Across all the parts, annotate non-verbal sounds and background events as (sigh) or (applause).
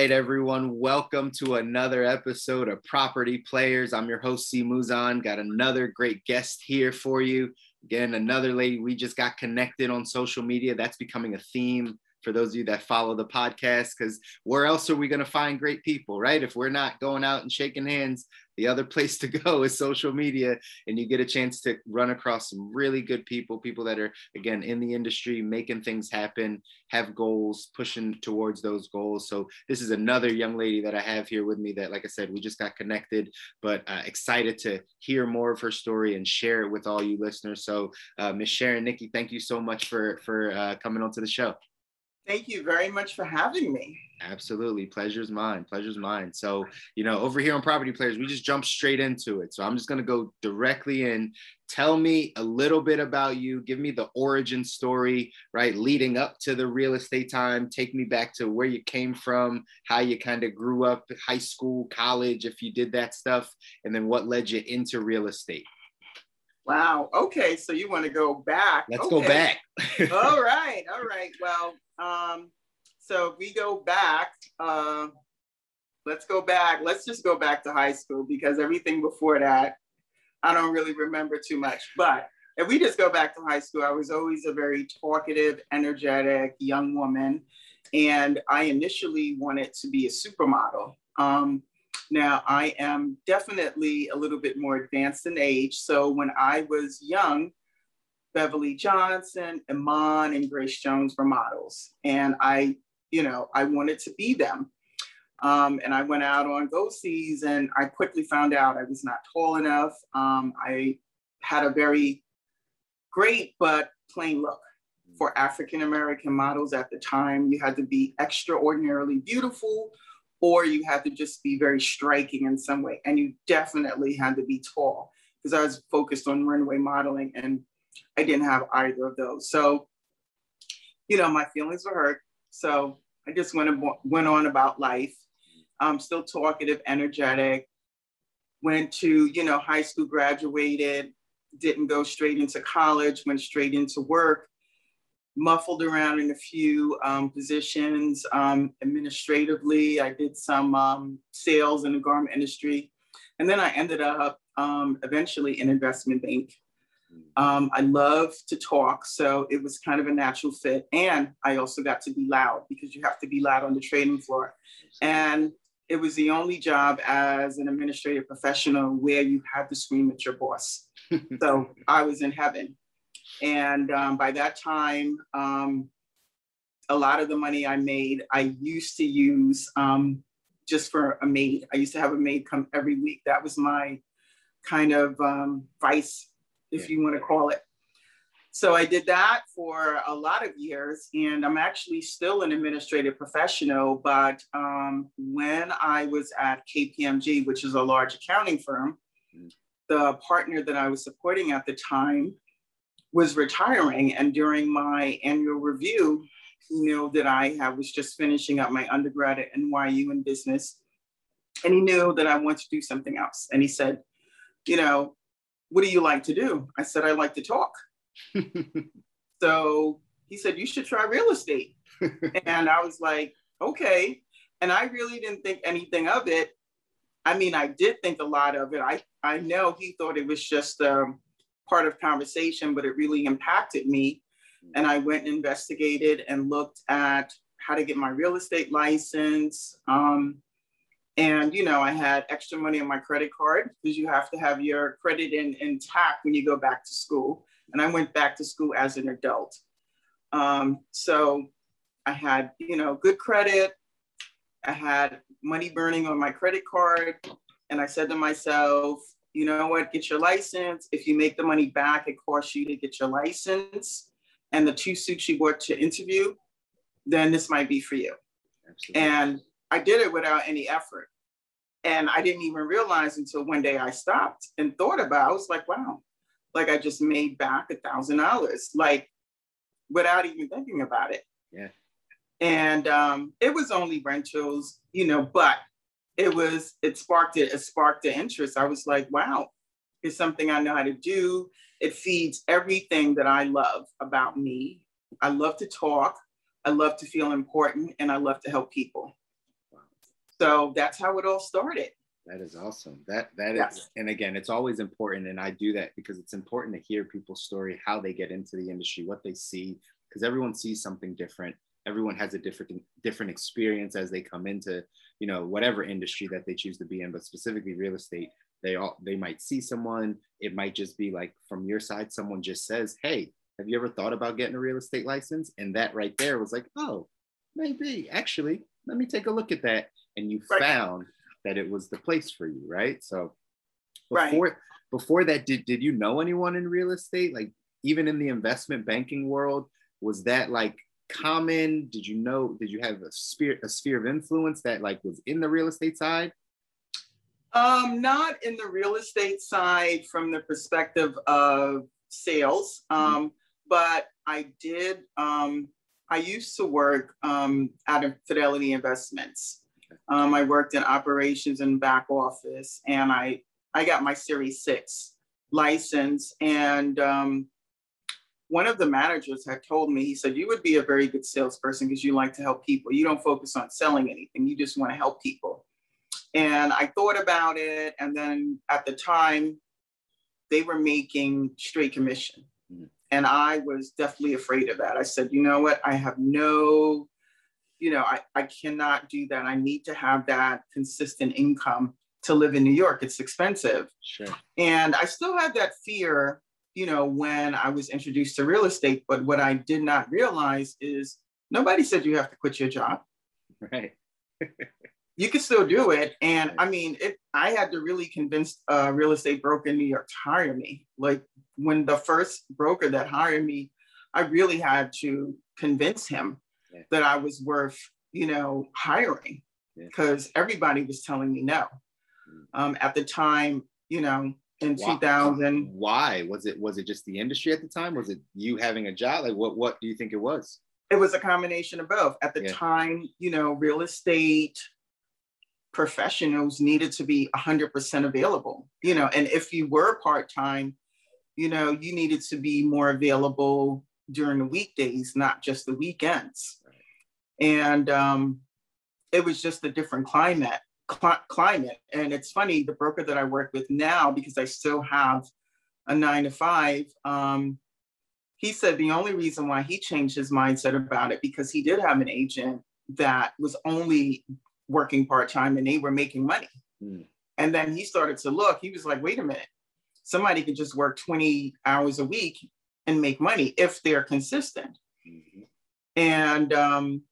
right, everyone. Welcome to another episode of Property Players. I'm your host, C Muzan. Got another great guest here for you. Again, another lady we just got connected on social media. That's becoming a theme for those of you that follow the podcast, because where else are we going to find great people, right? If we're not going out and shaking hands, the other (laughs) place to go is social media, and you get a chance to run across some really good people, people that are, again, in the industry, making things happen, have goals, pushing towards those goals. So, this is another young lady that I have here with me that, like I said, we just got connected, but uh, excited to hear more of her story and share it with all you listeners. So, uh, Miss Sharon Nikki, thank you so much for, for uh, coming onto the show. Thank you very much for having me. Absolutely. Pleasure's mine. Pleasure's mine. So, you know, over here on Property Players, we just jump straight into it. So I'm just going to go directly in. Tell me a little bit about you. Give me the origin story, right? Leading up to the real estate time. Take me back to where you came from, how you kind of grew up, high school, college, if you did that stuff, and then what led you into real estate. Wow. Okay. So you want to go back. Let's okay. go back. (laughs) all right. All right. Well, um, so we go back, uh, let's go back. Let's just go back to high school because everything before that, I don't really remember too much. But if we just go back to high school, I was always a very talkative, energetic young woman. And I initially wanted to be a supermodel. Um, now, I am definitely a little bit more advanced in age. So when I was young, Beverly Johnson, Iman, and Grace Jones were models. And I, you know, I wanted to be them. Um, and I went out on go-sees and I quickly found out I was not tall enough. Um, I had a very great but plain look for African American models at the time. You had to be extraordinarily beautiful or you had to just be very striking in some way. And you definitely had to be tall because I was focused on runway modeling and I didn't have either of those. So, you know, my feelings were hurt. So I just went, went on about life. I'm still talkative, energetic. Went to, you know, high school, graduated, didn't go straight into college, went straight into work, muffled around in a few um, positions um, administratively. I did some um, sales in the garment industry. And then I ended up um, eventually in investment bank. Um, I love to talk, so it was kind of a natural fit. And I also got to be loud because you have to be loud on the trading floor. And it was the only job as an administrative professional where you had to scream at your boss. (laughs) so I was in heaven. And um, by that time, um, a lot of the money I made, I used to use um, just for a maid. I used to have a maid come every week. That was my kind of um, vice if you want to call it. So I did that for a lot of years, and I'm actually still an administrative professional. But um, when I was at KPMG, which is a large accounting firm, the partner that I was supporting at the time was retiring. And during my annual review, he knew that I have, was just finishing up my undergrad at NYU in business. And he knew that I wanted to do something else. And he said, you know, what do you like to do? I said, I like to talk. (laughs) so he said, you should try real estate. (laughs) and I was like, okay. And I really didn't think anything of it. I mean, I did think a lot of it. I, I know he thought it was just um, part of conversation, but it really impacted me. And I went and investigated and looked at how to get my real estate license, um, and, you know, I had extra money on my credit card because you have to have your credit in, intact when you go back to school. And I went back to school as an adult. Um, so I had, you know, good credit. I had money burning on my credit card. And I said to myself, you know what, get your license. If you make the money back, it costs you to get your license and the two suits you bought to interview, then this might be for you. Absolutely. And I did it without any effort. And I didn't even realize until one day I stopped and thought about, it, I was like, wow, like I just made back a thousand dollars, like without even thinking about it. Yeah. And um, it was only rentals, you know, but it was, it sparked it, it sparked the interest. I was like, wow, it's something I know how to do. It feeds everything that I love about me. I love to talk. I love to feel important and I love to help people. So that's how it all started. That is awesome. That that Yes. is, and again, it's always important, and I do that because it's important to hear people's story, how they get into the industry, what they see, because everyone sees something different. Everyone has a different different experience as they come into, you know, whatever industry that they choose to be in, but specifically real estate. They all they might see someone. It might just be like from your side, someone just says, "Hey, have you ever thought about getting a real estate license?" And that right there was like, "Oh, maybe actually, let me take a look at that." And you Right. found that it was the place for you, right? So Right. before before that, did did you know anyone in real estate? Like even in the investment banking world, was that like common? Did you know? Did you have a sphere a sphere of influence that like was in the real estate side? Um, not in the real estate side from the perspective of sales, um, but I did. Um, I used to work um, out of Fidelity Investments. Um, I worked in operations and back office, and I I got my Series Six license. And um, one of the managers had told me, he said, "You would be a very good salesperson because you like to help people. You don't focus on selling anything. You just want to help people." And I thought about it. And then at the time, they were making straight commission. Mhm. And I was definitely afraid of that. I said, you know what? I have no, you know, I, I cannot do that. I need to have that consistent income to live in New York. It's expensive. Sure. And I still had that fear, you know, when I was introduced to real estate. But what I did not realize is nobody said you have to quit your job Right. you can still do it. And I mean, it, I had to really convince a real estate broker in New York to hire me. Like when the first broker that hired me, I really had to convince him Yeah. that I was worth, you know, hiring Yeah. because everybody was telling me no. Mm. Um, at the time, you know, in Why- 2000, Why was it? Was it just the industry at the time? Was it you having a job? Like what? What do you think it was? it was a combination of both. At the Yeah. time, you know, real estate professionals needed to be 100% available, you know, and if you were part time, you know, you needed to be more available during the weekdays, not just the weekends. Right. And um, it was just a different climate. Cl- climate, and it's funny. The broker that I work with now, because I still have a nine to five, um, he said the only reason why he changed his mindset about it because he did have an agent that was only working part-time and they were making money Hmm. and then he started to look he was like wait a minute somebody could just work 20 hours a week and make money if they're consistent Mhm. and um,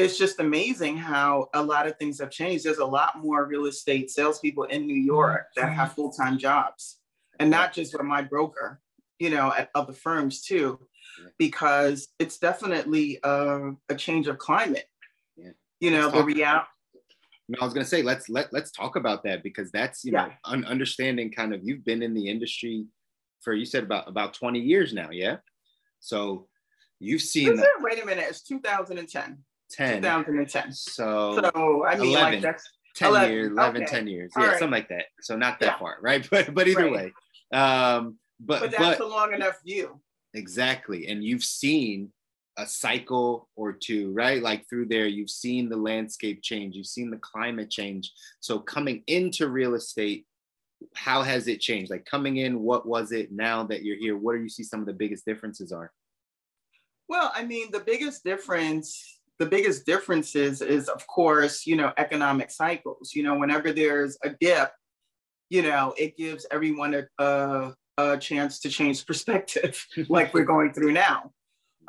it's just amazing how a lot of things have changed. There's a lot more real estate salespeople in new mm, york that have full-time jobs. And not just with my broker you know at other firms too because it's definitely a, a change of climate. Yeah. you know the reality No, I was gonna say let's let let's talk about that because that's you know un- understanding kind of you've been in the industry for you said about about 20 years now, yeah. So you've seen the wait a minute it's 2010 10. 2010 So, so i mean 11. like that's 10 11, years, 11, okay. 10 years. Yeah, right. something like that. So not that Yeah. far, right? (laughs) But but either Right. way. Um but but but, that's a long enough view exactly. And you've seen a cycle or two, right? Like through there, you've seen the landscape change, you've seen the climate change. So coming into real estate, how has it changed? Like coming in, what was it now that you're here? What do you see some of the biggest differences are? Well, I mean, the biggest difference, the biggest differences is, of course, you know, economic cycles. You know, whenever there's a dip, you know, it gives everyone a, a, a chance to change (laughs) perspective, (laughs) like we're going through now.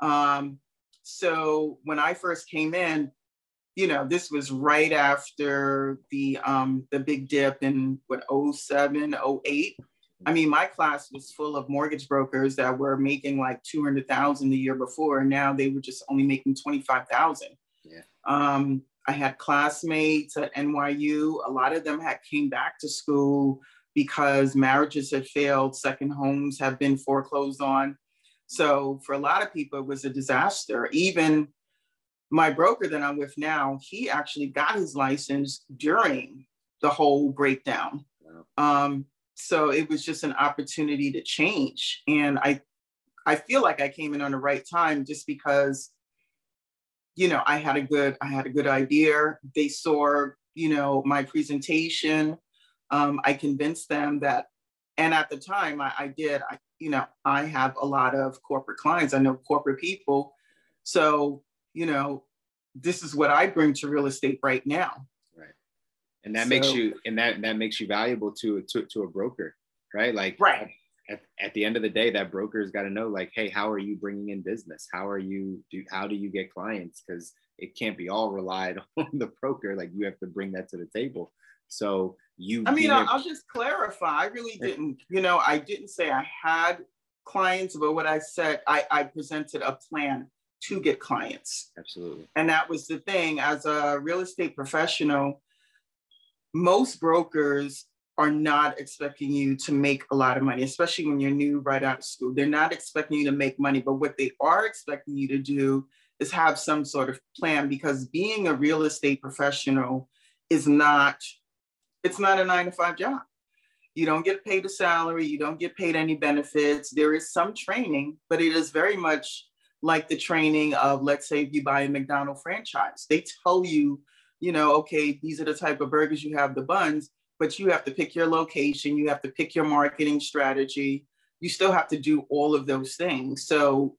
Um, so when I first came in, you know, this was right after the um, the big dip in what 07, 08. I mean, my class was full of mortgage brokers that were making like 200,000 the year before, and now they were just only making 25,000. Yeah. Um, I had classmates at NYU. A lot of them had came back to school because marriages had failed, second homes have been foreclosed on. So for a lot of people, it was a disaster. Even my broker that I'm with now, he actually got his license during the whole breakdown. Wow. Um, so it was just an opportunity to change. And I I feel like I came in on the right time just because you know, I had a good, I had a good idea. They saw, you know, my presentation. Um, I convinced them that, and at the time I, I did, I, you know, I have a lot of corporate clients. I know corporate people. So, you know, this is what I bring to real estate right now. And that so, makes you, and that, that makes you valuable to, to, to a broker, right? Like, right. at, at the end of the day that broker's got to know like hey how are you bringing in business? How are you do how do you get clients? Because it can't be all relied (laughs) on the broker. Like you have to bring that to the table. So you i mean I'll, I'll just clarify. I really didn't you know i didn't say i had clients but what i said i i presented a plan to get clients. Absolutely. And that was the thing. As a real estate professional most brokers are not expecting you to make a lot of money, especially when you're new right out of school. They're not expecting you to make money, but what they are expecting you to do is have some sort of plan because being a real estate professional is not, it's not a nine to five job. You don't get paid a salary, you don't get paid any benefits. There is some training, but it is very much like the training of, let's say, if you buy a McDonald franchise, they tell you, you know, okay, these are the type of burgers you have, the buns but you have to pick your location, you have to pick your marketing strategy. You still have to do all of those things. So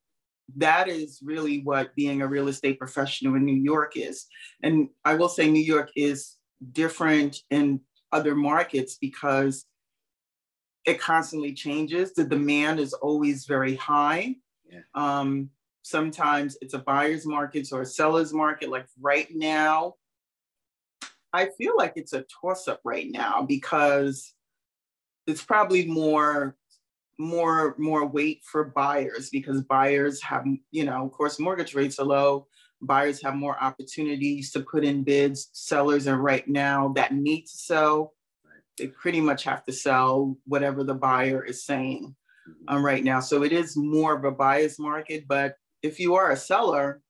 that is really what being a real estate professional in New York is. And I will say New York is different in other markets because it constantly changes. The demand is always very high. Yeah. Um, sometimes it's a buyer's market or a seller's market. Like right now, I feel like it's a toss up right now because it's probably more more more weight for buyers because buyers have you know of course mortgage rates are low. Buyers have more opportunities to put in bids. Sellers are right now that need to sell they pretty much have to sell whatever the buyer is saying mm-hmm. um, right now. So it is more of a buyer's market but if you are a seller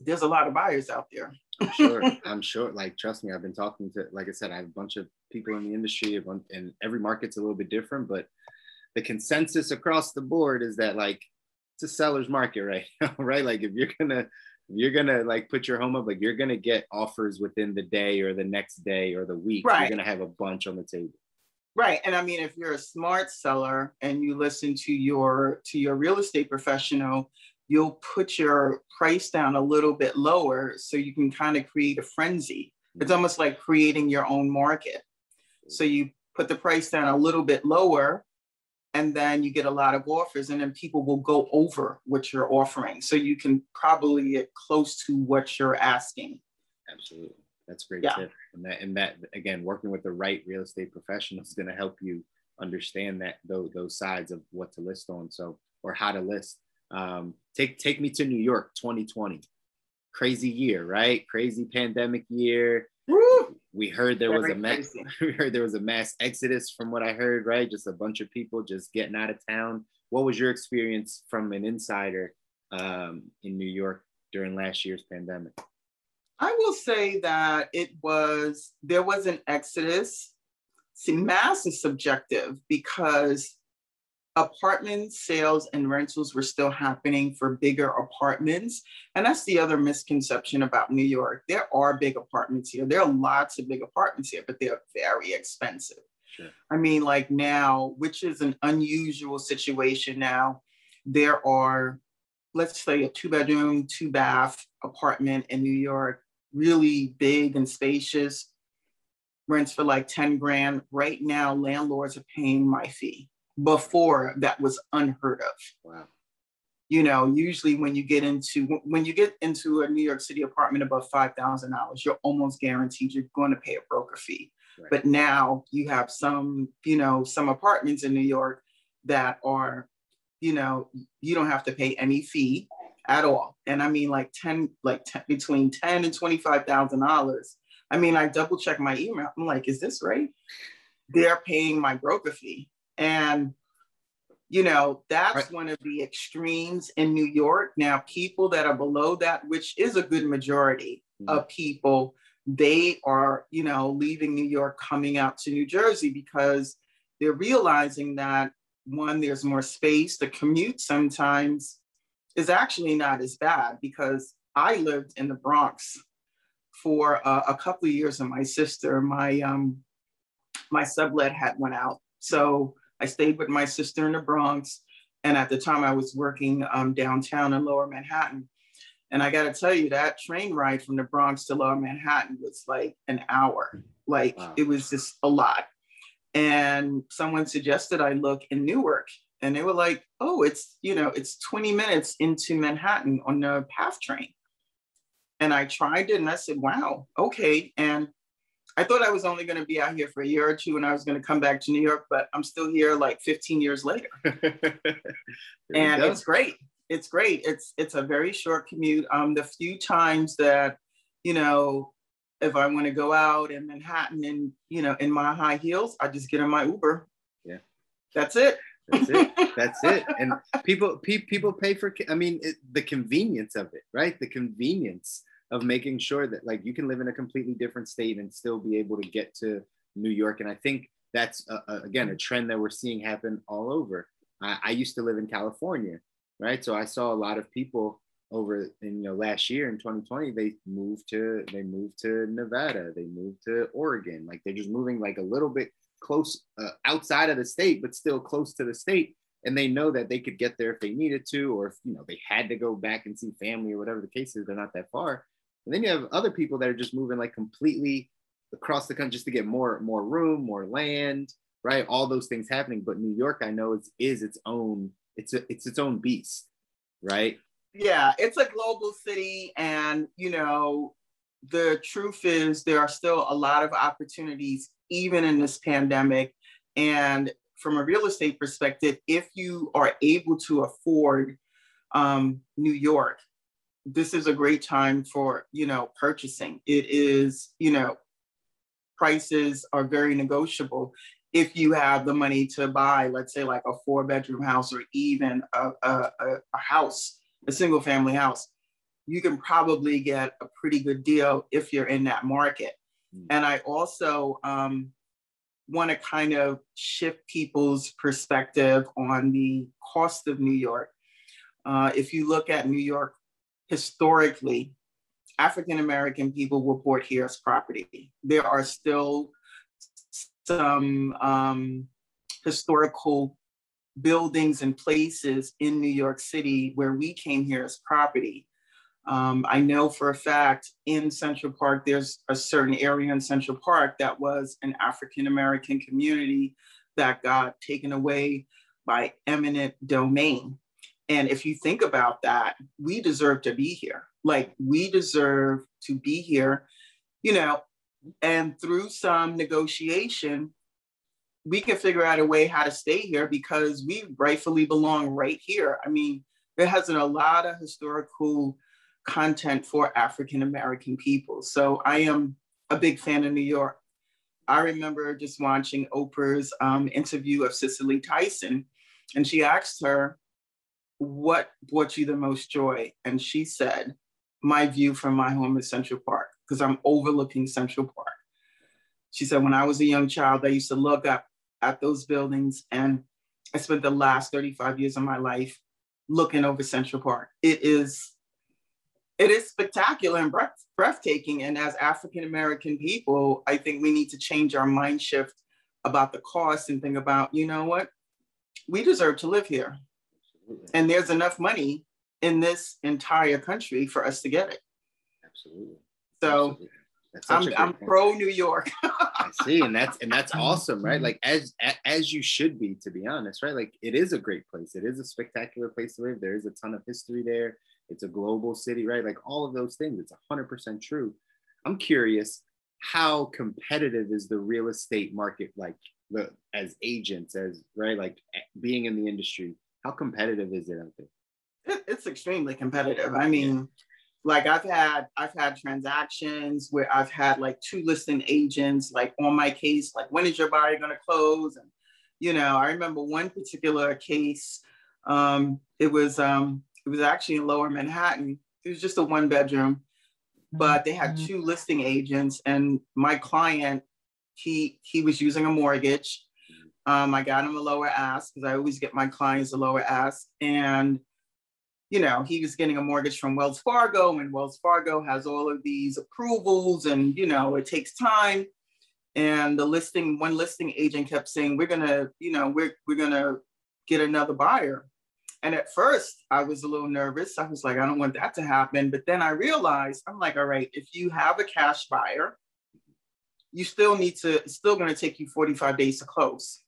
there's a lot of buyers out there I'm sure. I'm sure. Like, trust me, I've been talking to, like I said, I have a bunch of people in the industry, and every market's a little bit different. But the consensus across the board is that like it's a seller's market right now, (laughs) right? Like, if you're gonna, if you're gonna like put your home up, like you're gonna get offers within the day or the next day or the week. Right. You're gonna have a bunch on the table. Right. And I mean, if you're a smart seller and you listen to your to your real estate professional, you'll put your price down a little bit lower so you can kind of create a frenzy. It's mm-hmm. almost like creating your own market. So you put the price down a little bit lower and then you get a lot of offers and then people will go over what you're offering. So you can probably get close to what you're asking. Absolutely. That's great yeah. tip. And that, and that again, working with the right real estate professional is going to help you understand that those, those sides of what to list on. So, or how to list. Um, take take me to New York 2020. Crazy year, right? Crazy pandemic year. Woo! We heard there Very was a mass, (laughs) we heard there was a mass exodus from what I heard, right? Just a bunch of people just getting out of town. What was your experience from an insider um, in New York during last year's pandemic? I will say that it was there was an exodus. See, mass is subjective because apartment sales and rentals were still happening for bigger apartments. And that's the other misconception about New York. There are big apartments here. There are lots of big apartments here, but they're very expensive. Sure. I mean, like now, which is an unusual situation now, there are, let's say, a two bedroom, two bath apartment in New York, really big and spacious, rents for like 10 grand. Right now, landlords are paying my fee before that was unheard of. Wow. You know, usually when you get into when you get into a New York City apartment above five thousand dollars, you're almost guaranteed you're going to pay a broker fee. Right. But now you have some, you know, some apartments in New York that are, you know, you don't have to pay any fee at all. And I mean, like ten, like 10, between ten and twenty five thousand dollars. I mean, I double check my email. I'm like, is this right? They're paying my broker fee. And, you know, that's right. one of the extremes in New York. Now, people that are below that, which is a good majority mm-hmm. of people, they are, you know, leaving New York, coming out to New Jersey because they're realizing that one, there's more space. The commute sometimes is actually not as bad because I lived in the Bronx for uh, a couple of years, and my sister, my um, my sublet had went out, so I stayed with my sister in the Bronx. And at the time, I was working um, downtown in Lower Manhattan. And I got to tell you, that train ride from the Bronx to Lower Manhattan was like an hour. Like wow. it was just a lot. And someone suggested I look in Newark. And they were like, oh, it's, you know, it's 20 minutes into Manhattan on the PATH train. And I tried it and I said, wow, okay. And I thought I was only going to be out here for a year or two and I was going to come back to New York, but I'm still here like 15 years later. (laughs) and it's great. It's great. It's it's a very short commute. Um, the few times that, you know, if I want to go out in Manhattan and you know in my high heels, I just get in my Uber. Yeah, that's it. That's it. That's it. (laughs) And people pe- people pay for. I mean, it, the convenience of it, right? The convenience of making sure that like you can live in a completely different state and still be able to get to New York. And I think that's a, a, again a trend that we're seeing happen all over. I, I, used to live in California, right? So I saw a lot of people over in you know last year in 2020 they moved to they moved to Nevada, they moved to Oregon. Like they're just moving like a little bit close uh, outside of the state, but still close to the state. And they know that they could get there if they needed to, or if you know they had to go back and see family or whatever the case is. They're not that far and then you have other people that are just moving like completely across the country just to get more more room, more land, right? All those things happening. But New York, I know, is is its own. It's a, it's its own beast, right? Yeah, it's a global city, and you know, the truth is there are still a lot of opportunities even in this pandemic. And from a real estate perspective, if you are able to afford um, New York, this is a great time for you know purchasing. It is you know prices are very negotiable. If you have the money to buy let's say like a four bedroom house or even a, a, a house a single family house you can probably get a pretty good deal if you're in that market. Mm. and i also um, want to kind of shift people's perspective on the cost of new york. Uh, if you look at new york historically, African American people were bought here as property. There are still some um, historical buildings and places in New York City where we came here as property. Um, I know for a fact in Central Park, there's a certain area in Central Park that was an African American community that got taken away by eminent domain. And if you think about that, we deserve to be here. Like we deserve to be here, you know, and through some negotiation, we can figure out a way how to stay here because we rightfully belong right here. I mean, there hasn't a lot of historical content for African American people. So I am a big fan of New York. I remember just watching Oprah's um, interview of Cicely Tyson, and she asked her, what brought you the most joy? And she said, my view from my home is Central Park because I'm overlooking Central Park. She said, when I was a young child, I used to look up at those buildings and I spent the last 35 years of my life looking over Central Park. It is, it is spectacular and breath, breathtaking. And as African American people, I think we need to change our mind shift about the cost and think about, you know what, we deserve to live here. And there's enough money in this entire country for us to get it. Absolutely. So Absolutely. I'm, I'm pro New York. (laughs) I see, and that's and that's mm-hmm. awesome, right? Like as as you should be, to be honest, right? Like it is a great place. It is a spectacular place to live. There is a ton of history there. It's a global city, right? Like all of those things. It's hundred percent true. I'm curious, how competitive is the real estate market? Like the as agents, as right, like being in the industry how competitive is it out there? It, it's extremely competitive. I mean, like I've had I've had transactions where I've had like two listing agents like on my case, like when is your buyer gonna close? And you know, I remember one particular case. Um, it was um, it was actually in Lower Manhattan. It was just a one bedroom, but they had mm-hmm. two listing agents, and my client he he was using a mortgage um, I got him a lower ask because I always get my clients a lower ask. And you know, he was getting a mortgage from Wells Fargo, and Wells Fargo has all of these approvals, and you know, it takes time. And the listing, one listing agent kept saying, "We're gonna, you know, we're we're gonna get another buyer." And at first, I was a little nervous. I was like, I don't want that to happen. But then I realized, I'm like, all right, if you have a cash buyer, you still need to, it's still to take you 45 days to close.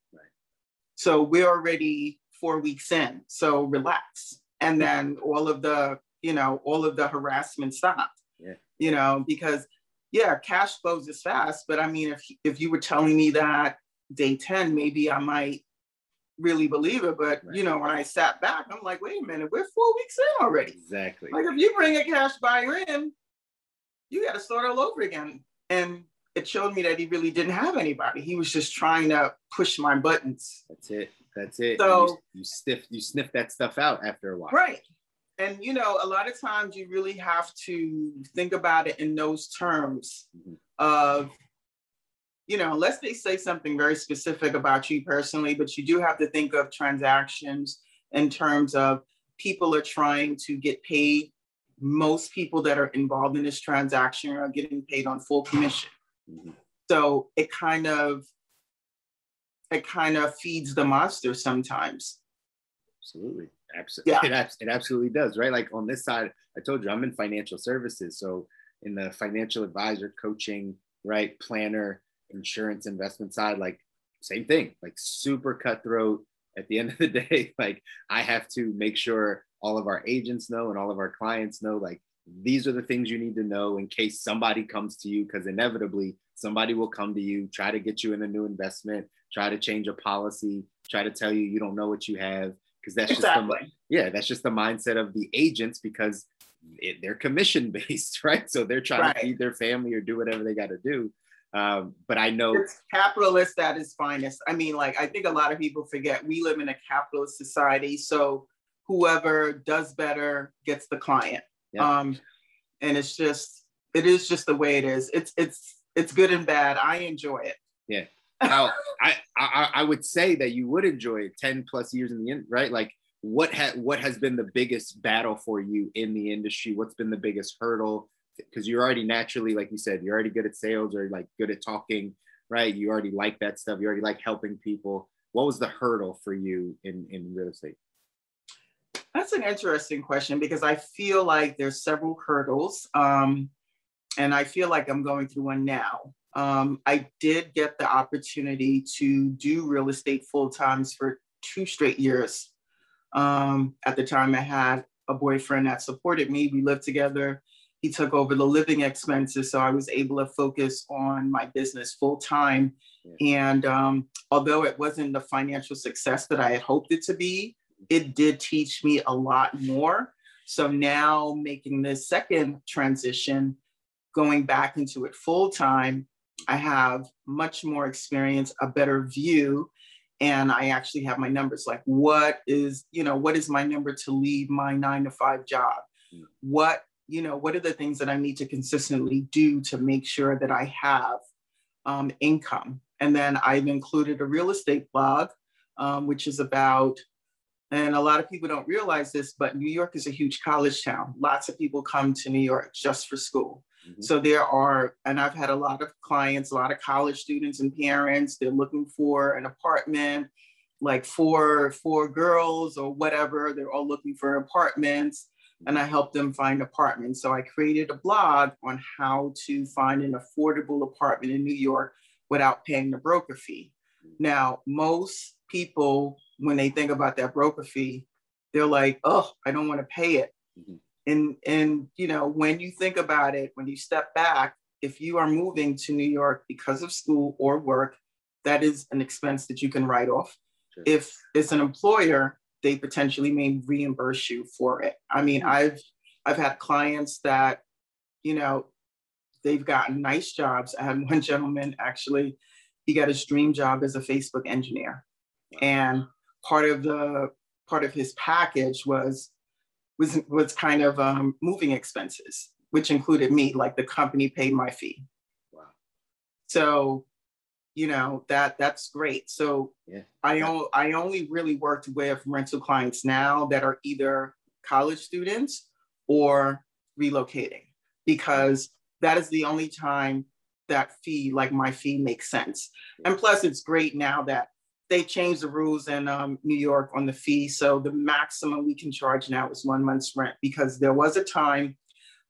So we're already four weeks in. So relax. And then all of the, you know, all of the harassment stopped. Yeah. You know, because yeah, cash flows is fast. But I mean, if if you were telling me that day 10, maybe I might really believe it. But right. you know, when I sat back, I'm like, wait a minute, we're four weeks in already. Exactly. Like if you bring a cash buyer in, you got to start all over again. And it showed me that he really didn't have anybody. He was just trying to push my buttons. That's it. That's it. So you, you sniff you sniff that stuff out after a while. Right. And you know, a lot of times you really have to think about it in those terms mm-hmm. of you know, unless they say something very specific about you personally, but you do have to think of transactions in terms of people are trying to get paid. Most people that are involved in this transaction are getting paid on full commission. Mm-hmm. So it kind of it kind of feeds the monster sometimes. Absolutely. Absolutely. Yeah. It, abs- it absolutely does, right? Like on this side, I told you I'm in financial services. So in the financial advisor coaching, right, planner, insurance investment side, like same thing, like super cutthroat. At the end of the (laughs) day, like I have to make sure all of our agents know and all of our clients know, like these are the things you need to know in case somebody comes to you, because inevitably somebody will come to you, try to get you in a new investment, try to change a policy, try to tell you you don't know what you have, because that's exactly. just the, yeah, that's just the mindset of the agents because it, they're commission (laughs) based, right? So they're trying right. to feed their family or do whatever they got to do. Um, but I know it's capitalist at its finest. I mean, like I think a lot of people forget we live in a capitalist society, so whoever does better gets the client. Yeah. Um, and it's just it is just the way it is. It's it's it's good and bad. I enjoy it. Yeah. (laughs) Now, I, I I would say that you would enjoy it 10 plus years in the end, right? Like what ha- what has been the biggest battle for you in the industry? What's been the biggest hurdle? because you're already naturally, like you said, you're already good at sales or like good at talking, right? You already like that stuff. You already like helping people. What was the hurdle for you in, in real estate? That's an interesting question because I feel like there's several hurdles. Um, and I feel like I'm going through one now. Um, I did get the opportunity to do real estate full times for two straight years. Um, at the time, I had a boyfriend that supported me. We lived together he took over the living expenses. So I was able to focus on my business full time. Yeah. And um, although it wasn't the financial success that I had hoped it to be, it did teach me a lot more. So now making this second transition, going back into it full time, I have much more experience, a better view, and I actually have my numbers like what is, you know, what is my number to leave my nine to five job? Hmm. What you know, what are the things that I need to consistently do to make sure that I have um, income? And then I've included a real estate blog, um, which is about, and a lot of people don't realize this, but New York is a huge college town. Lots of people come to New York just for school. Mm-hmm. So there are, and I've had a lot of clients, a lot of college students and parents, they're looking for an apartment, like for four girls or whatever. They're all looking for apartments and I helped them find apartments. So I created a blog on how to find an affordable apartment in New York without paying the broker fee. Now, most people, when they think about that broker fee, they're like, oh, I don't want to pay it. Mm-hmm. And, and, you know, when you think about it, when you step back, if you are moving to New York because of school or work, that is an expense that you can write off. Sure. If it's an employer, they potentially may reimburse you for it. I mean, hmm. I've I've had clients that, you know, they've gotten nice jobs. I had (laughs) one gentleman actually, he got his dream job as a Facebook engineer. And part of the part of his package was was was kind of um, moving expenses, which included me, like the company paid my fee. Wow. So you know that that's great so yeah. i o- i only really worked with rental clients now that are either college students or relocating because that is the only time that fee, like my fee, makes sense. And plus, it's great now that they changed the rules in um, New York on the fee. So the maximum we can charge now is one month's rent because there was a time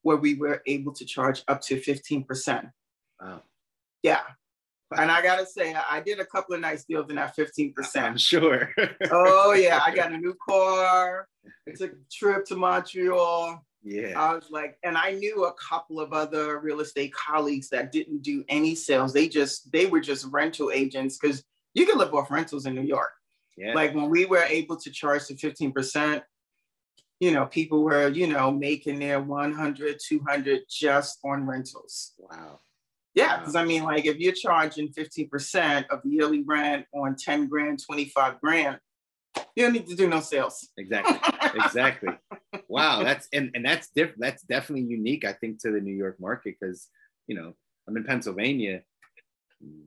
where we were able to charge up to 15%. Wow. Yeah. And I gotta say, I did a couple of nice deals in that 15%. I'm sure. oh yeah, I got a new car, took a trip to Montreal. Yeah. I was like, and I knew a couple of other real estate colleagues that didn't do any sales. They just, they were just rental agents because you can live off rentals in New York. Yeah. Like when we were able to charge the 15%, you know, people were, you know, making their 100, 200 just on rentals. Wow. Yeah, because wow. I mean, like if you're charging 15% of the yearly rent on 10 grand, 25 grand, you don't need to do no sales. Exactly. (laughs) Exactly. wow. That's and, and that's different. That's definitely unique, I think, to the New York market because you know, I'm in Pennsylvania.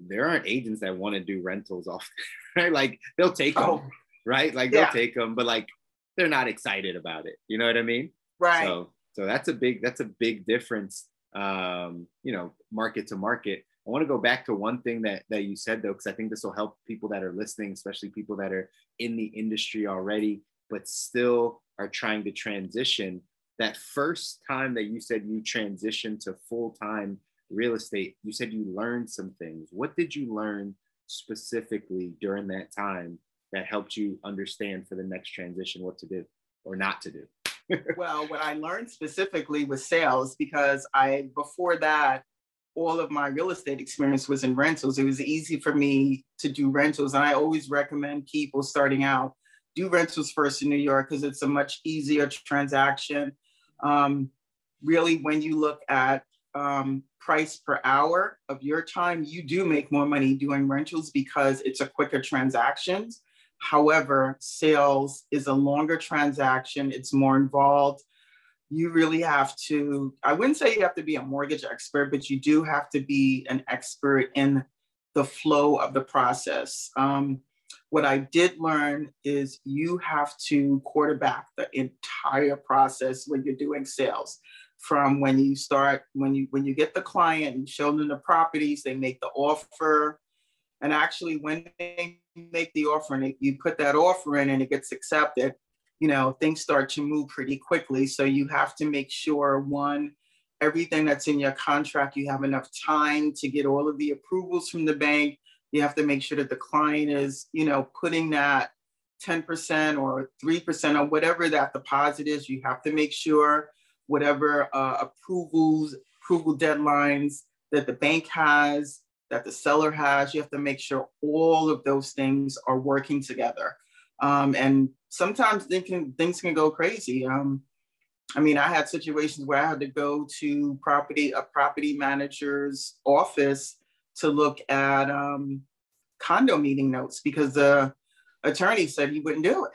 There aren't agents that want to do rentals off, (laughs) right? Like they'll take them, oh. right? Like they'll take them, but like they're not excited about it. You know what I mean? Right. So so that's a big that's a big difference um, you know, market to market. I want to go back to one thing that that you said though, because I think this will help people that are listening, especially people that are in the industry already, but still are trying to transition. That first time that you said you transitioned to full time real estate, you said you learned some things. What did you learn specifically during that time that helped you understand for the next transition what to do or not to do? (laughs) well, what I learned specifically was sales because I, before that, all of my real estate experience was in rentals. It was easy for me to do rentals. And I always recommend people starting out do rentals first in New York because it's a much easier transaction. Um, really, when you look at um, price per hour of your time, you do make more money doing rentals because it's a quicker transaction. However, sales is a longer transaction, it's more involved. You really have to, I wouldn't say you have to be a mortgage expert, but you do have to be an expert in the flow of the process. Um, what I did learn is you have to quarterback the entire process when you're doing sales from when you start when you when you get the client and show them the properties they make the offer and actually, when they make the offer and you put that offer in and it gets accepted, you know, things start to move pretty quickly. So you have to make sure one, everything that's in your contract, you have enough time to get all of the approvals from the bank. You have to make sure that the client is, you know, putting that 10% or 3% or whatever that deposit is. You have to make sure whatever uh, approvals, approval deadlines that the bank has, that the seller has. You have to make sure all of those things are working together. Um, and sometimes things can, things can go crazy. Um, I mean, I had situations where I had to go to property a property manager's office to look at um, condo meeting notes because the attorney said he wouldn't do it.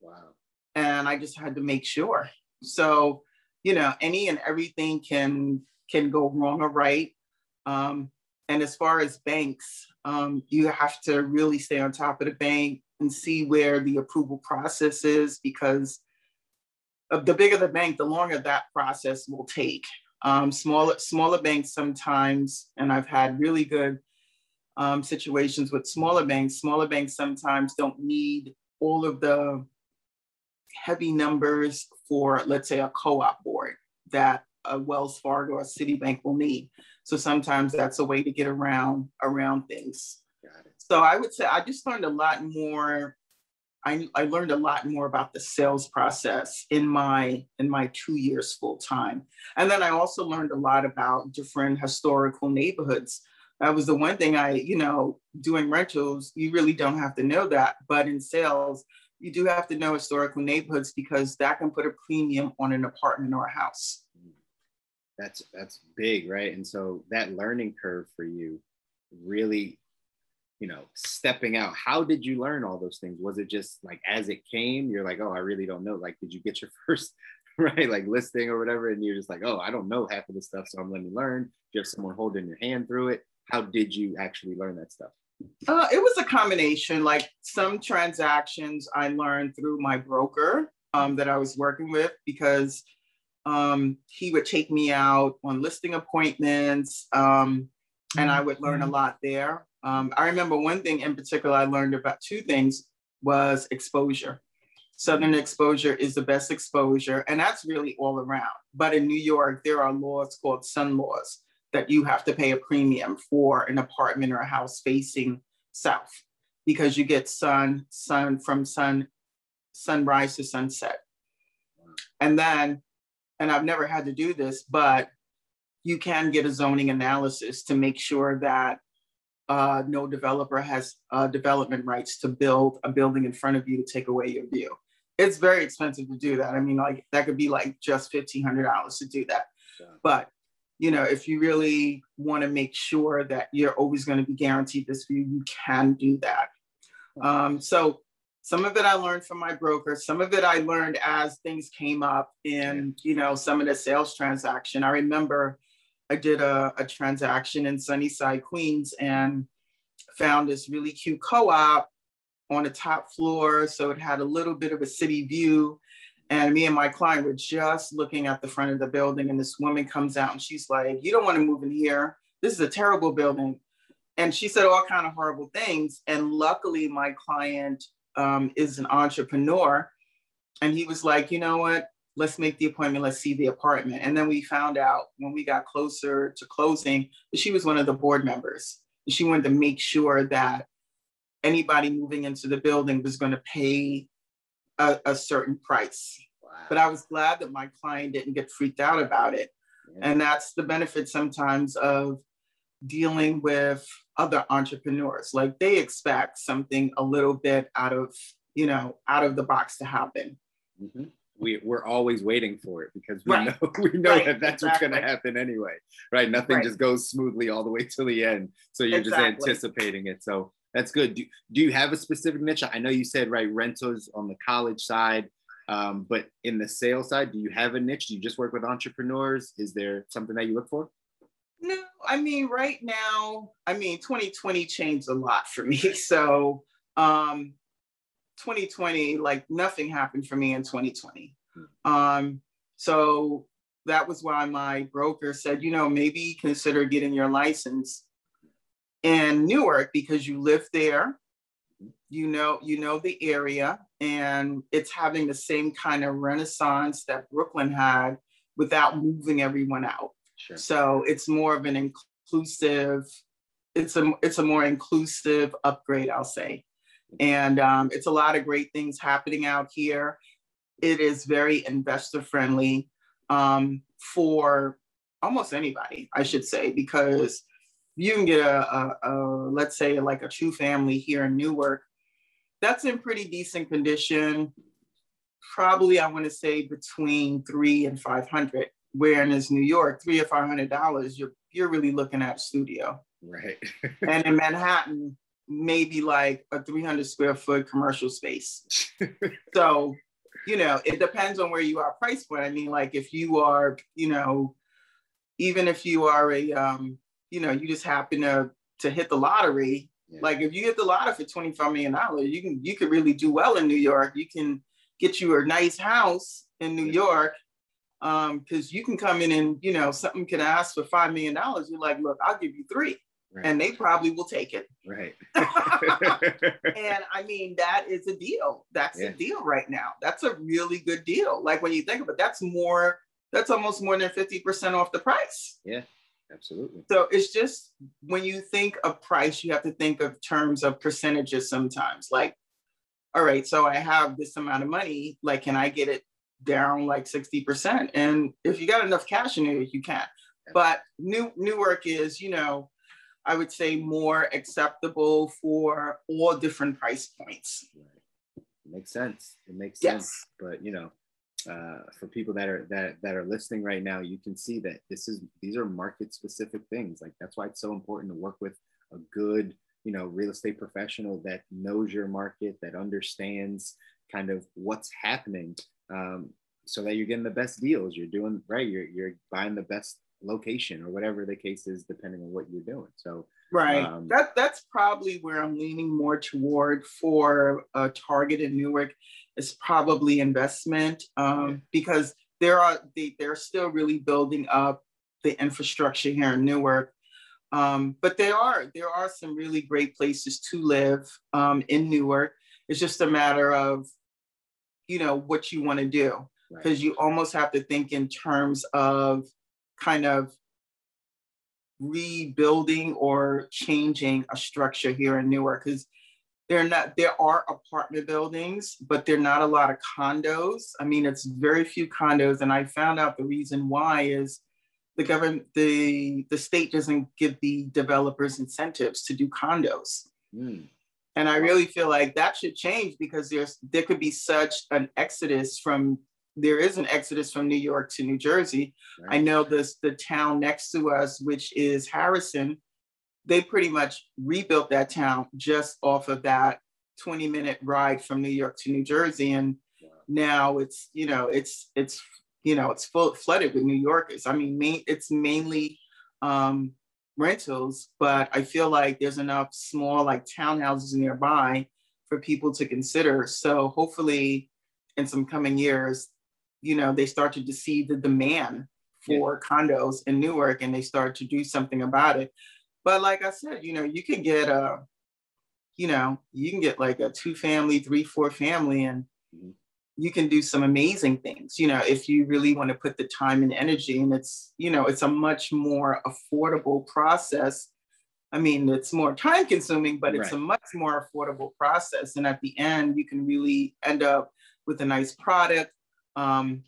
Wow. And I just had to make sure. So, you know, any and everything can can go wrong or right. Um, and as far as banks, um, you have to really stay on top of the bank and see where the approval process is because the bigger the bank, the longer that process will take. Um, smaller, smaller banks sometimes, and I've had really good um, situations with smaller banks. Smaller banks sometimes don't need all of the heavy numbers for, let's say, a co-op board that a Wells Fargo or Citibank will need. So sometimes that's a way to get around around things. So I would say I just learned a lot more. I, I learned a lot more about the sales process in my in my two years full time, and then I also learned a lot about different historical neighborhoods. That was the one thing I, you know, doing rentals, you really don't have to know that, but in sales, you do have to know historical neighborhoods because that can put a premium on an apartment or a house. That's that's big right? And so that learning curve for you really you know stepping out how did you learn all those things? Was it just like as it came you're like oh i really don't know. Like did you get your (laughs) first right like listing or whatever? And you're just like oh i don't know half of this stuff so i'm letting learn. You have someone holding your hand through it? How did you actually learn that stuff uh, it was a combination like some transactions i learned through my broker um, that I was working with because um, he would take me out on listing appointments um, and I would learn a lot there. Um, I remember one thing in particular I learned about two things was exposure. Southern exposure is the best exposure, and that's really all around. But in New York, there are laws called sun laws that you have to pay a premium for an apartment or a house facing south because you get sun, sun from sun, sunrise to sunset. And then, and I've never had to do this, but you can get a zoning analysis to make sure that uh, no developer has uh, development rights to build a building in front of you to take away your view. It's very expensive to do that. I mean, like that could be like just $1,500 to do that. Yeah. But, you know, if you really want to make sure that you're always going to be guaranteed this view, you can do that. Um, so some of it I learned from my broker. Some of it I learned as things came up in, you know, some of the sales transaction. I remember I did a, a transaction in Sunnyside, Queens, and found this really cute co-op on the top floor. So it had a little bit of a city view. And me and my client were just looking at the front of the building, and this woman comes out and she's like, "You don't want to move in here. This is a terrible building." And she said all kind of horrible things. And luckily, my client um, is an entrepreneur, and he was like, "You know what? let's make the appointment, let's see the apartment. And then we found out when we got closer to closing that she was one of the board members. And she wanted to make sure that anybody moving into the building was going to pay a, a certain price. Wow. But I was glad that my client didn't get freaked out about it. Yeah. And that's the benefit sometimes of dealing with other entrepreneurs. Like they expect something a little bit out of, you know, out of the box to happen. Mm-hmm we we're always waiting for it because we right. know (laughs) we know right. that that's exactly. what's going to happen anyway right nothing right. just goes smoothly all the way till the end so you're exactly. just anticipating it so that's good. Do, do you have a specific niche? I know you said right rentals on the college side um, but in the sales side do you have a niche? Do you just work with entrepreneurs? Is there something that you look for? No i mean right now i mean 2020 changed a lot for me. (laughs) So um 2020, like nothing happened for me in 2020. Hmm. Um, so that was why my broker said, you know, maybe consider getting your license in Newark because you live there, you know, you know the area, and it's having the same kind of renaissance that Brooklyn had without moving everyone out. Sure. So it's more of an inclusive, it's a it's a more inclusive upgrade, I'll say. And um, it's a lot of great things happening out here. It is very investor friendly um, for almost anybody, I should say, because you can get a, a, a, let's say like a two family here in Newark. That's in pretty decent condition. Probably I want to say between three and five hundred. Whereas New York, three or five hundred dollars, you're you're really looking at a studio. Right. (laughs) and in Manhattan, maybe like a 300 square foot commercial space. (laughs) so, you know, it depends on where you are price point. I mean, like if you are, you know, even if you are a, um, you know, you just happen to to hit the lottery. Yeah. Like if you hit the lottery for 25 million dollars, you can you could really do well in New York. You can get you a nice house in New York because um, you can come in and you know something can ask for five million dollars. You're like, look, I'll give you three. Right. and they probably will take it. Right. (laughs) (laughs) and I mean, that is a deal. That's yeah. a deal right now. That's a really good deal. Like when you think of it, that's more, that's almost more than 50% off the price. Yeah, absolutely. So it's just when you think of price, you have to think of terms of percentages sometimes. Like, all right, so I have this amount of money. Like, can I get it down like 60%? And if you got enough cash in it, you can. But new Newark is, you know, I would say more acceptable for all different price points. Right. Makes sense. It makes yes. sense. But you know, uh, for people that are that that are listening right now, you can see that this is these are market specific things. Like that's why it's so important to work with a good, you know, real estate professional that knows your market, that understands kind of what's happening, um, so that you're getting the best deals. You're doing right. You're you're buying the best location or whatever the case is, depending on what you're doing. So Right. Um, that that's probably where I'm leaning more toward for a target in Newark is probably investment um, because there are they, they're still really building up the infrastructure here in Newark. Um, but there are there are some really great places to live um, in Newark. It's just a matter of, you know, what you want to do because right. you almost have to think in terms of kind of rebuilding or changing a structure here in Newark because they're not there are apartment buildings but they're not a lot of condos i mean it's very few condos and i found out the reason why is the government the the state doesn't give the developers incentives to do condos mm. and i really feel like that should change because there's there could be such an exodus from there is an exodus from new york to new jersey right. i know this the town next to us which is harrison they pretty much rebuilt that town just off of that 20 minute ride from New York to New Jersey. And wow. now it's, you know, it's, it's, you know, it's full flooded with New Yorkers. I mean, main, it's mainly um, rentals, but I feel like there's enough small like townhouses nearby for people to consider. So hopefully in some coming years, you know, they start to see the demand for yeah. condos in Newark and they start to do something about it. But like I said, you know, you can get a, you know, you can get like a two family, three, four family, and mm-hmm. you can do some amazing things, you know, if you really want to put the time and energy. And it's, you know, it's a much more affordable process. I mean, it's more time consuming, but it's right. a much more affordable process. And at the end, you can really end up with a nice product, um,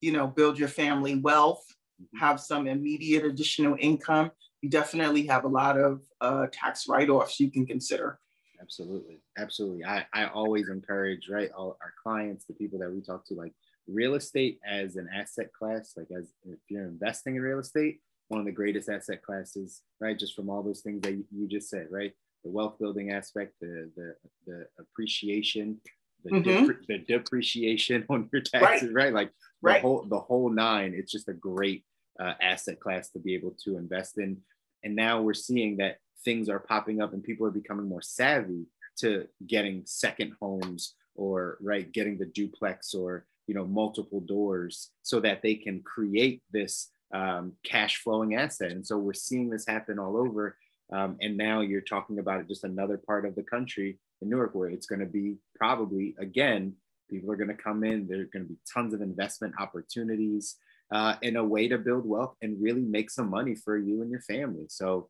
you know, build your family wealth, mm-hmm. have some immediate additional income you definitely have a lot of uh, tax write-offs you can consider. Absolutely, absolutely. I, I always encourage right all our clients, the people that we talk to, like real estate as an asset class. Like as if you're investing in real estate, one of the greatest asset classes, right? Just from all those things that you, just said, right? The wealth building aspect, the the the appreciation, the, mm-hmm. dep- the depreciation (laughs) on your taxes, right? right? Like the right. whole the whole nine. It's just a great uh, asset class to be able to invest in. And now we're seeing that things are popping up and people are becoming more savvy to getting second homes or right getting the duplex or you know multiple doors so that they can create this um, cash flowing asset. And so we're seeing this happen all over. Um, and now you're talking about just another part of the country in newark where it's going to be probably again people are going to come in there are going to be tons of investment opportunities uh, in a way to build wealth and really make some money for you and your family. So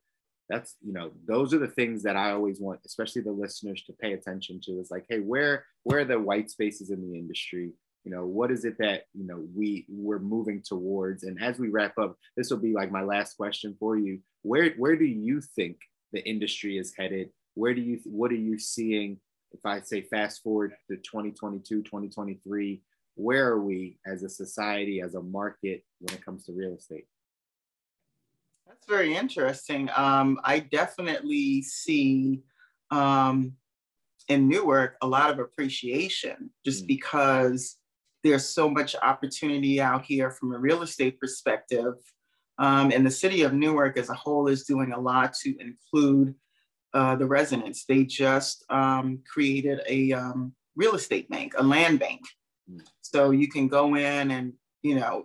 that's you know those are the things that I always want, especially the listeners, to pay attention to. Is like, hey, where where are the white spaces in the industry? You know, what is it that you know we we're moving towards? And as we wrap up, this will be like my last question for you. Where where do you think the industry is headed? Where do you what are you seeing? If I say fast forward to 2022, 2023, where are we as a society, as a market when it comes to real estate? That's very interesting. Um, I definitely see um, in Newark a lot of appreciation just mm. because there's so much opportunity out here from a real estate perspective. Um, and the city of Newark as a whole is doing a lot to include uh, the residents. They just um, created a um, real estate bank, a land bank. So you can go in and, you know,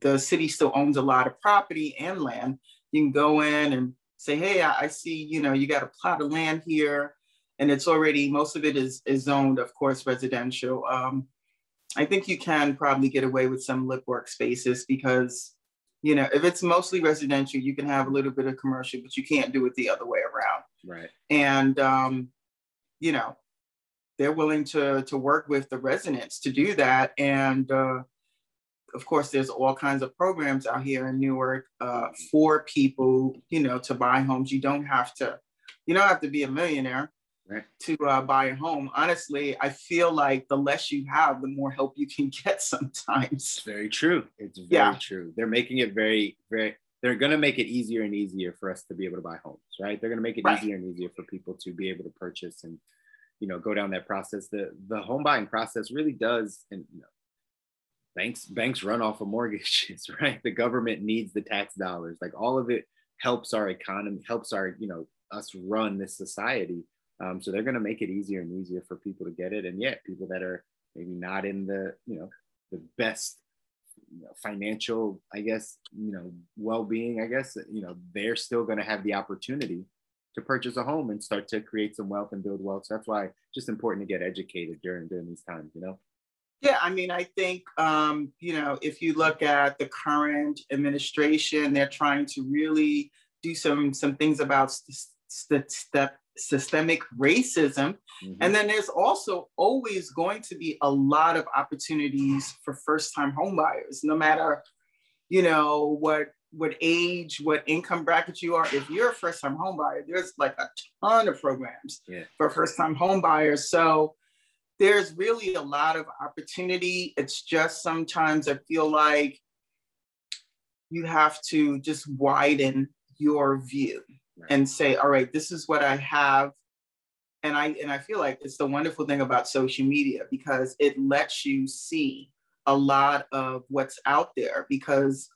the city still owns a lot of property and land. You can go in and say, hey, I, I see, you know, you got a plot of land here and it's already, most of it is, is zoned, of course, residential. Um, I think you can probably get away with some live work spaces because, you know, if it's mostly residential, you can have a little bit of commercial, but you can't do it the other way around. Right. And, um, you know, they're willing to to work with the residents to do that. And uh, of course there's all kinds of programs out here in newark uh, for people you know to buy homes. You don't have to you don't have to be a millionaire right. to uh, buy a home. Honestly i feel like the less you have the more help you can (laughs) get sometimes. It's very true. It's very yeah. true. They're making it very very they're going to make it easier and easier for us to be able to buy homes right? They're going to make it right. easier and easier for people to be able to purchase and you know go down that process the the home buying process really does and you know, banks banks run off of (laughs) mortgages right the government needs the tax dollars like all of it helps our economy, helps our, you know, us run this society. Um, so they're going to make it easier and easier for people to get it. And yet, people that are maybe not in the, you know, the best you know, financial, I guess, you know, well-being, I guess, you know, they're still going to have the opportunity to purchase a home and start to create some wealth and build wealth. So that's why it's just important to get educated during during these times, you know. Yeah, I mean, I think um, you know, if you look at the current administration, they're trying to really do some some things about st- st- systemic racism. Mm-hmm. And then there's also always going to be a lot of opportunities for first-time homebuyers, no matter, you know, what what age, what income bracket you are. If you're a first-time homebuyer, there's like a ton of programs yeah. for first-time homebuyers. So there's really a lot of opportunity. It's just sometimes I feel like you have to just widen your view right. and say, all right, this is what I have. And I and I feel like it's the wonderful thing about social media because it lets you see a lot of what's out there because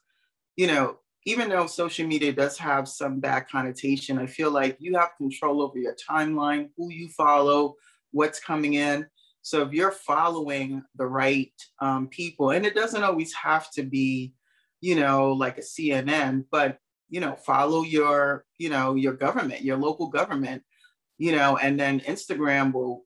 you know even though social media does have some bad connotation i feel like you have control over your timeline who you follow what's coming in. So if you're following the right um, people and it doesn't always have to be you know like a cnn but you know follow your you know your government your local government you know and then instagram will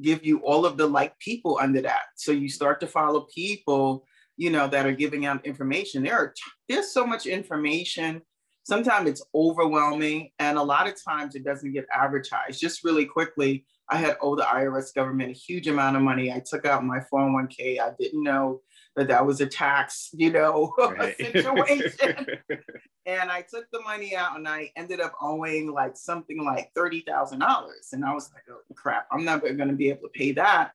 give you all of the like people under that. So you start to follow people you know that are giving out information there are there's so much information sometimes it's overwhelming and a lot of times it doesn't get advertised just really quickly i had owed the irs government a huge amount of money i took out my 401k i didn't know that that was a tax, you know, (laughs) right. situation. (laughs) and I took the money out and I ended up owing like something like $30,000. And I was like, oh crap, I'm never going to be able to pay that.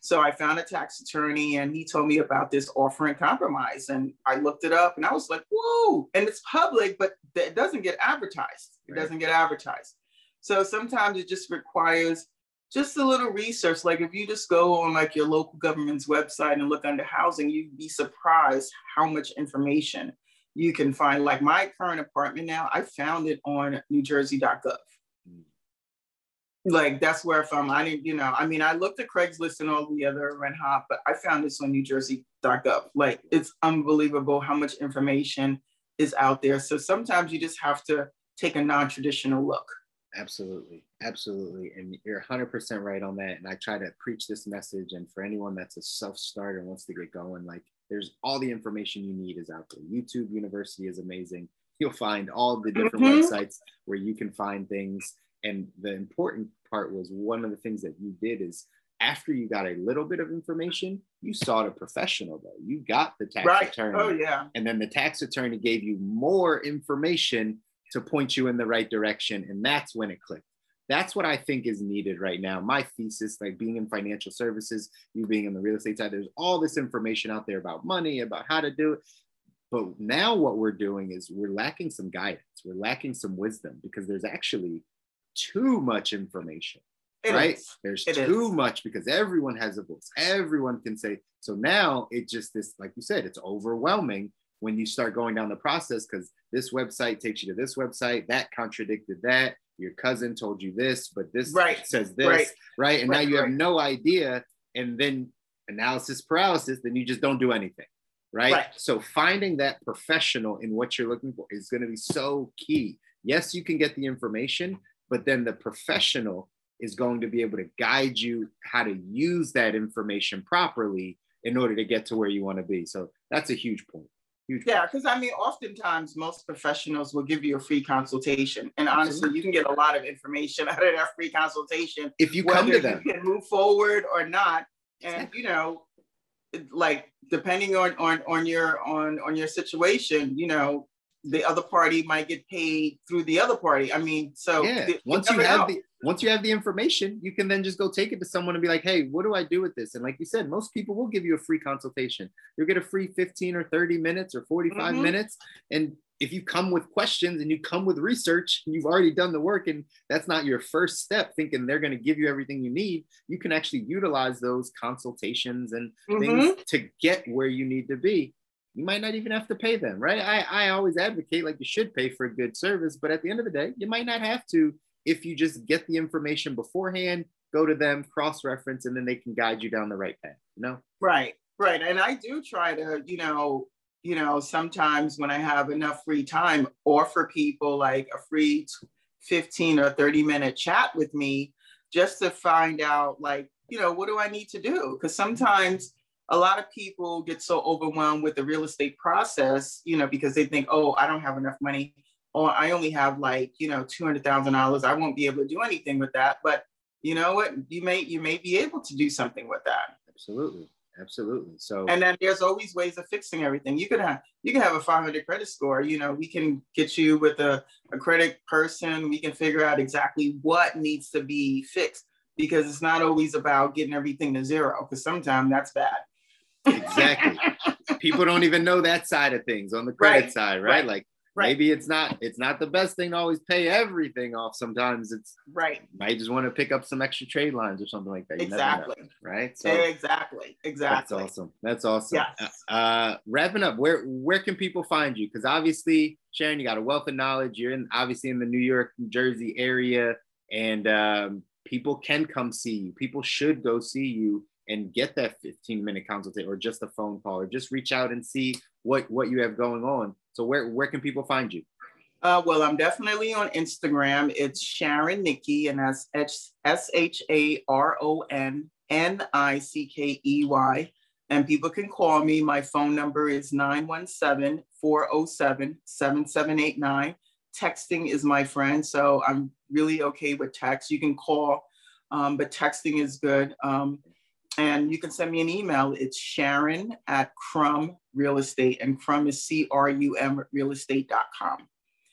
So I found a tax attorney and he told me about this offer in compromise. And I looked it up and I was like, whoa. And it's public, but it doesn't get advertised. It right. doesn't get advertised. So sometimes it just requires just a little research. Like if you just go on like your local government's website and look under housing, you'd be surprised how much information you can find. Like my current apartment now, I found it on NewJersey.gov. Like that's where from. I didn't, you know, I mean, I looked at Craigslist and all the other RentHop, but I found this on New Jersey dot NewJersey.gov. Like it's unbelievable how much information is out there. So sometimes you just have to take a non-traditional look. Absolutely. Absolutely. And you're 100% right on that. And I try to preach this message. And for anyone that's a self starter and wants to get going, like there's all the information you need is out there. YouTube University is amazing. You'll find all the different mm-hmm. websites where you can find things. And the important part was one of the things that you did is after you got a little bit of information, you sought a professional though. You got the tax right. attorney. Oh, yeah. And then the tax attorney gave you more information to point you in the right direction. And that's when it clicked. That's what I think is needed right now. My thesis, like being in financial services, you being in the real estate side, there's all this information out there about money, about how to do it. But now what we're doing is we're lacking some guidance, we're lacking some wisdom because there's actually too much information. It right? Is. There's it too is. much because everyone has a voice. Everyone can say. So now it just this, like you said, it's overwhelming when you start going down the process because this website takes you to this website that contradicted that your cousin told you this but this right. says this right, right? and right, now you have no idea and then analysis paralysis then you just don't do anything right? so finding that professional in what you're looking for is going to be so key yes you can get the information but then the professional is going to be able to guide you how to use that information properly in order to get to where you want to be. So that's a huge point Huge yeah, because I mean, oftentimes most professionals will give you a free consultation, and honestly, you can get a lot of information (laughs) out of that free consultation if you come to them. You can move forward or not, and you know, like depending on on on your on on your situation, you know, the other party might get paid through the other party. I mean, so yeah. The, once you have know. the once you have the information, you can then just go take it to someone and be like, "Hey, what do I do with this?" And like you said, most people will give you a free consultation. You'll get a free 15 or 30 minutes or 45 mm-hmm. minutes, and if you come with questions and you come with research, and (laughs) you've already done the work, and that's not your first step thinking they're going to give you everything you need. You can actually utilize those consultations and mm-hmm. things to get where you need to be you might not even have to pay them, right? I, I always advocate like you should pay for a good service, but at the end of the day, you might not have to if you just get the information beforehand, go to them, cross reference, and then they can guide you down the right path, you know? Right, right. And I do try to, you know, you know, sometimes when I have enough free time, offer people like a free 15 or 30 minute chat with me just to find out like, you know, what do I need to do? Because sometimes a lot of people get so overwhelmed with the real estate process, you know, because they think, oh, I don't have enough money, or I only have like, you know, two hundred thousand dollars. I won't be able to do anything with that. But you know what? You may you may be able to do something with that. Absolutely, absolutely. So and then there's always ways of fixing everything. You could have you can have a 500 credit score. You know, we can get you with a, a credit person. We can figure out exactly what needs to be fixed because it's not always about getting everything to zero. Because sometimes that's bad exactly. People don't even know that side of things on the credit right. side, right? right. Like right. maybe it's not it's not the best thing to always pay everything off. Sometimes it's right. Might just want to pick up some extra trade lines or something like that. You exactly. Know, right. So exactly. Exactly. That's awesome. That's awesome. Yes. Uh, uh, wrapping up, where where can people find you? Because obviously, Sharon, you got a wealth of knowledge. You're in obviously in the New York, New Jersey area, and um, people can come see you. People should go see you and get that 15 minute consultation or just a phone call or just reach out and see what what you have going on. So where where can people find you? Uh, well i'm definitely on instagram. It's sharon nickey and that's s-h-a-r-o-n-n-i-c-k-e-y and people can call me. My phone number is 917-407-7789 texting is my friend so i'm really okay with text. You can call um, but texting is good. Um, and you can send me an email. It's Sharon at Crum Real Estate, and Crum is C R U M realestate.com.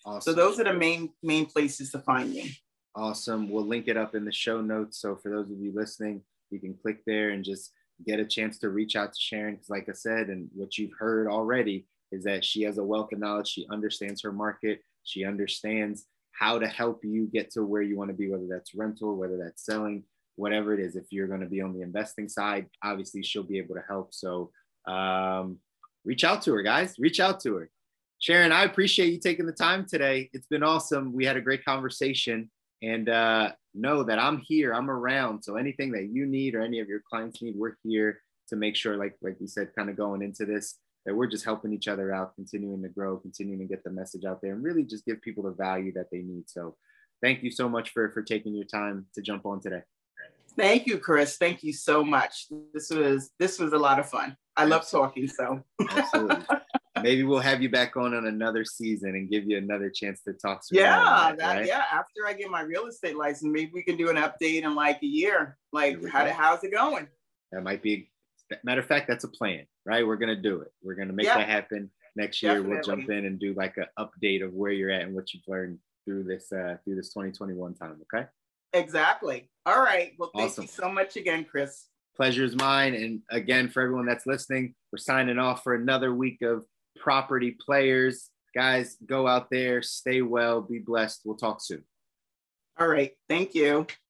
Awesome. So those are the main main places to find me. Awesome. We'll link it up in the show notes. So for those of you listening, you can click there and just get a chance to reach out to Sharon. Because, like I said, and what you've heard already is that she has a wealth of knowledge. She understands her market. She understands how to help you get to where you want to be, whether that's rental, whether that's selling, whatever it is. If you're going to be on the investing side, obviously she'll be able to help. So um, reach out to her, guys. Reach out to her. Sharon, I appreciate you taking the time today. It's been awesome. We had a great conversation and uh, know that I'm here, I'm around. So anything that you need or any of your clients need, we're here to make sure, like, like we said, kind of going into this, that we're just helping each other out, continuing to grow, continuing to get the message out there and really just give people the value that they need. So thank you so much for, for taking your time to jump on today. Thank you, Chris. Thank you so much. This was this was a lot of fun. I love talking. So absolutely. (laughs) Maybe we'll have you back on on another season and give you another chance to talk. To yeah, that, right? yeah. After I get my real estate license, maybe we can do an update in like a year. Like, how how's it going? That might be. Matter of fact, that's a plan, right? We're gonna do it. We're gonna make yeah. that happen next year. Definitely. We'll jump in and do like an update of where you're at and what you've learned through this uh, through this 2021 time. Okay. Exactly. All right. Well, thank awesome. you so much again, Chris. Pleasure is mine. And again, for everyone that's listening, we're signing off for another week of property players. Guys, go out there, stay well, be blessed. We'll talk soon. All right. Thank you.